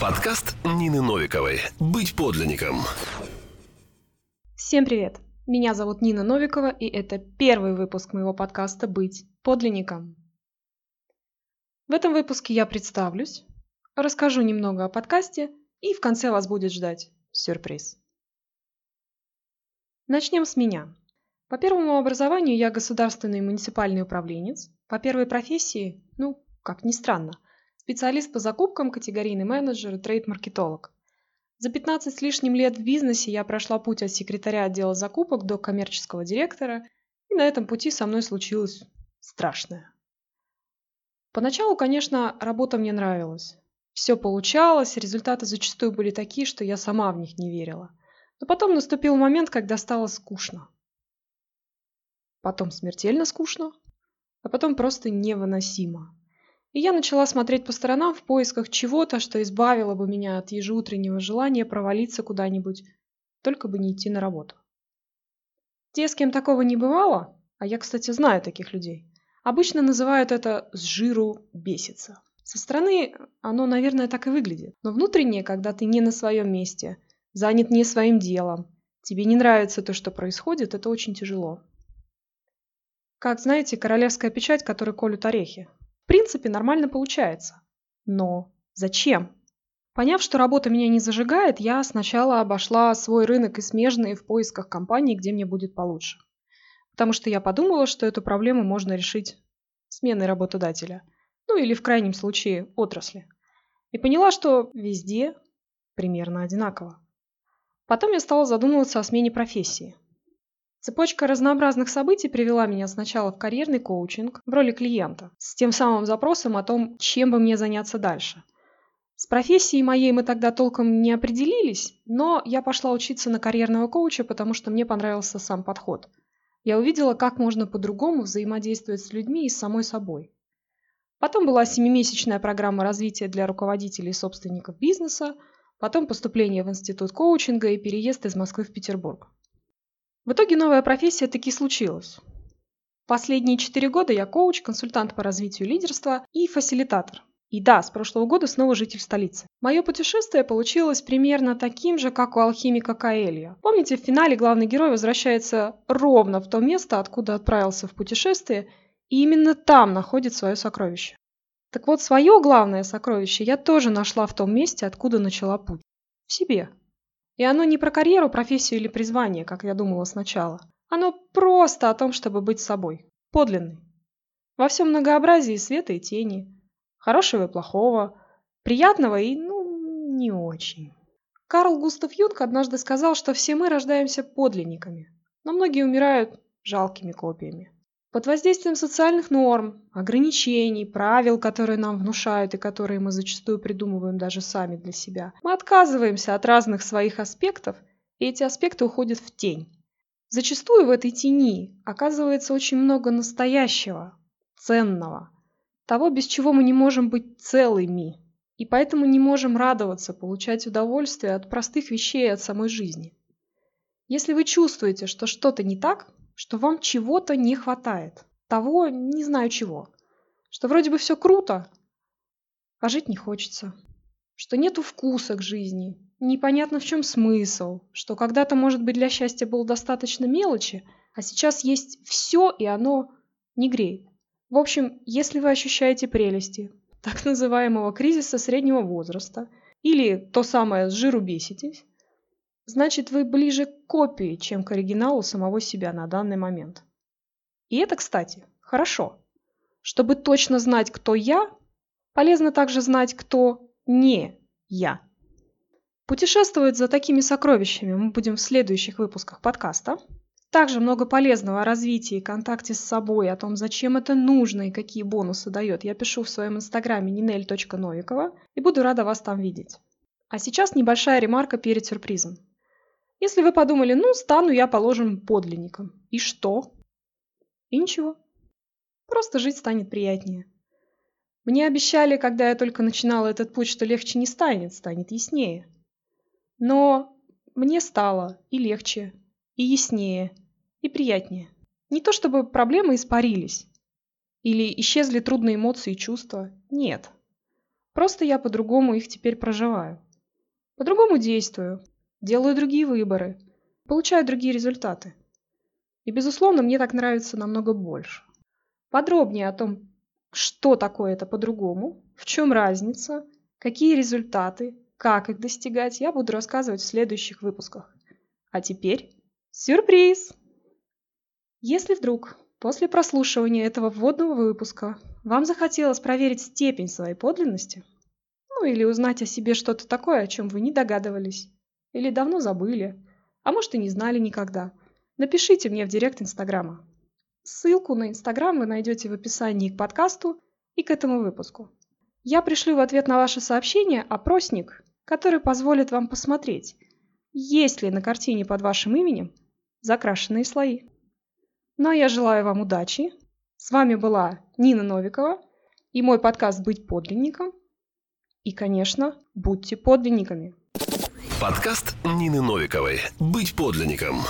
Подкаст Нины Новиковой «Быть подлинником». Всем привет! Меня зовут Нина Новикова, и это первый выпуск моего подкаста «Быть подлинником». В этом выпуске я представлюсь, расскажу немного о подкасте, и в конце вас будет ждать сюрприз. Начнем с меня. По первому образованию я государственный муниципальный управленец, по первой профессии, ну, как ни странно – Специалист по закупкам, категорийный менеджер и трейд-маркетолог. За 15 с лишним лет в бизнесе я прошла путь от секретаря отдела закупок до коммерческого директора, и на этом пути со мной случилось страшное. Поначалу, конечно, работа мне нравилась. Все получалось, результаты зачастую были такие, что я сама в них не верила. Но потом наступил момент, когда стало скучно. Потом смертельно скучно, а потом просто невыносимо. И я начала смотреть по сторонам в поисках чего-то, что избавило бы меня от ежеутреннего желания провалиться куда-нибудь, только бы не идти на работу. Те, с кем такого не бывало, а я, кстати, знаю таких людей, обычно называют это «с жиру беситься». Со стороны оно, наверное, так и выглядит. Но внутренне, когда ты не на своем месте, занят не своим делом, тебе не нравится то, что происходит, это очень тяжело. Как, знаете, королевская печать, которой колют орехи принципе, нормально получается. Но зачем? Поняв, что работа меня не зажигает, я сначала обошла свой рынок и смежные в поисках компаний, где мне будет получше. Потому что я подумала, что эту проблему можно решить сменой работодателя. Ну или в крайнем случае отрасли. И поняла, что везде примерно одинаково. Потом я стала задумываться о смене профессии. Цепочка разнообразных событий привела меня сначала в карьерный коучинг в роли клиента, с тем самым запросом о том, чем бы мне заняться дальше. С профессией моей мы тогда толком не определились, но я пошла учиться на карьерного коуча, потому что мне понравился сам подход. Я увидела, как можно по-другому взаимодействовать с людьми и с самой собой. Потом была семимесячная программа развития для руководителей и собственников бизнеса, потом поступление в институт коучинга и переезд из Москвы в Петербург. В итоге новая профессия таки случилась. Последние четыре года я коуч, консультант по развитию лидерства и фасилитатор. И да, с прошлого года снова житель столицы. Мое путешествие получилось примерно таким же, как у алхимика Каэлья. Помните, в финале главный герой возвращается ровно в то место, откуда отправился в путешествие, и именно там находит свое сокровище. Так вот, свое главное сокровище я тоже нашла в том месте, откуда начала путь. В себе. И оно не про карьеру, профессию или призвание, как я думала сначала. Оно просто о том, чтобы быть собой. Подлинный. Во всем многообразии света и тени. Хорошего и плохого. Приятного и, ну, не очень. Карл Густав Юнг однажды сказал, что все мы рождаемся подлинниками, но многие умирают жалкими копиями. Под воздействием социальных норм, ограничений, правил, которые нам внушают и которые мы зачастую придумываем даже сами для себя, мы отказываемся от разных своих аспектов, и эти аспекты уходят в тень. Зачастую в этой тени оказывается очень много настоящего, ценного, того, без чего мы не можем быть целыми, и поэтому не можем радоваться, получать удовольствие от простых вещей от самой жизни. Если вы чувствуете, что что-то не так, что вам чего-то не хватает. Того, не знаю чего. Что вроде бы все круто, а жить не хочется. Что нету вкуса к жизни, непонятно в чем смысл, что когда-то, может быть, для счастья было достаточно мелочи, а сейчас есть все, и оно не греет. В общем, если вы ощущаете прелести так называемого кризиса среднего возраста, или то самое с жиру беситесь, Значит, вы ближе к копии, чем к оригиналу самого себя на данный момент. И это, кстати, хорошо. Чтобы точно знать, кто я, полезно также знать, кто не я. Путешествовать за такими сокровищами мы будем в следующих выпусках подкаста. Также много полезного о развитии контакте с собой, о том, зачем это нужно и какие бонусы дает, я пишу в своем инстаграме ninel.novikova и буду рада вас там видеть. А сейчас небольшая ремарка перед сюрпризом. Если вы подумали, ну, стану я, положим, подлинником. И что? И ничего. Просто жить станет приятнее. Мне обещали, когда я только начинала этот путь, что легче не станет, станет яснее. Но мне стало и легче, и яснее, и приятнее. Не то чтобы проблемы испарились. Или исчезли трудные эмоции и чувства. Нет. Просто я по-другому их теперь проживаю. По-другому действую, делаю другие выборы, получаю другие результаты. И, безусловно, мне так нравится намного больше. Подробнее о том, что такое это по-другому, в чем разница, какие результаты, как их достигать, я буду рассказывать в следующих выпусках. А теперь сюрприз! Если вдруг после прослушивания этого вводного выпуска вам захотелось проверить степень своей подлинности, ну или узнать о себе что-то такое, о чем вы не догадывались, или давно забыли, а может и не знали никогда, напишите мне в директ Инстаграма. Ссылку на Инстаграм вы найдете в описании к подкасту и к этому выпуску. Я пришлю в ответ на ваше сообщение опросник, который позволит вам посмотреть, есть ли на картине под вашим именем закрашенные слои. Ну а я желаю вам удачи. С вами была Нина Новикова и мой подкаст «Быть подлинником». И, конечно, будьте подлинниками. Подкаст Нины Новиковой «Быть подлинником».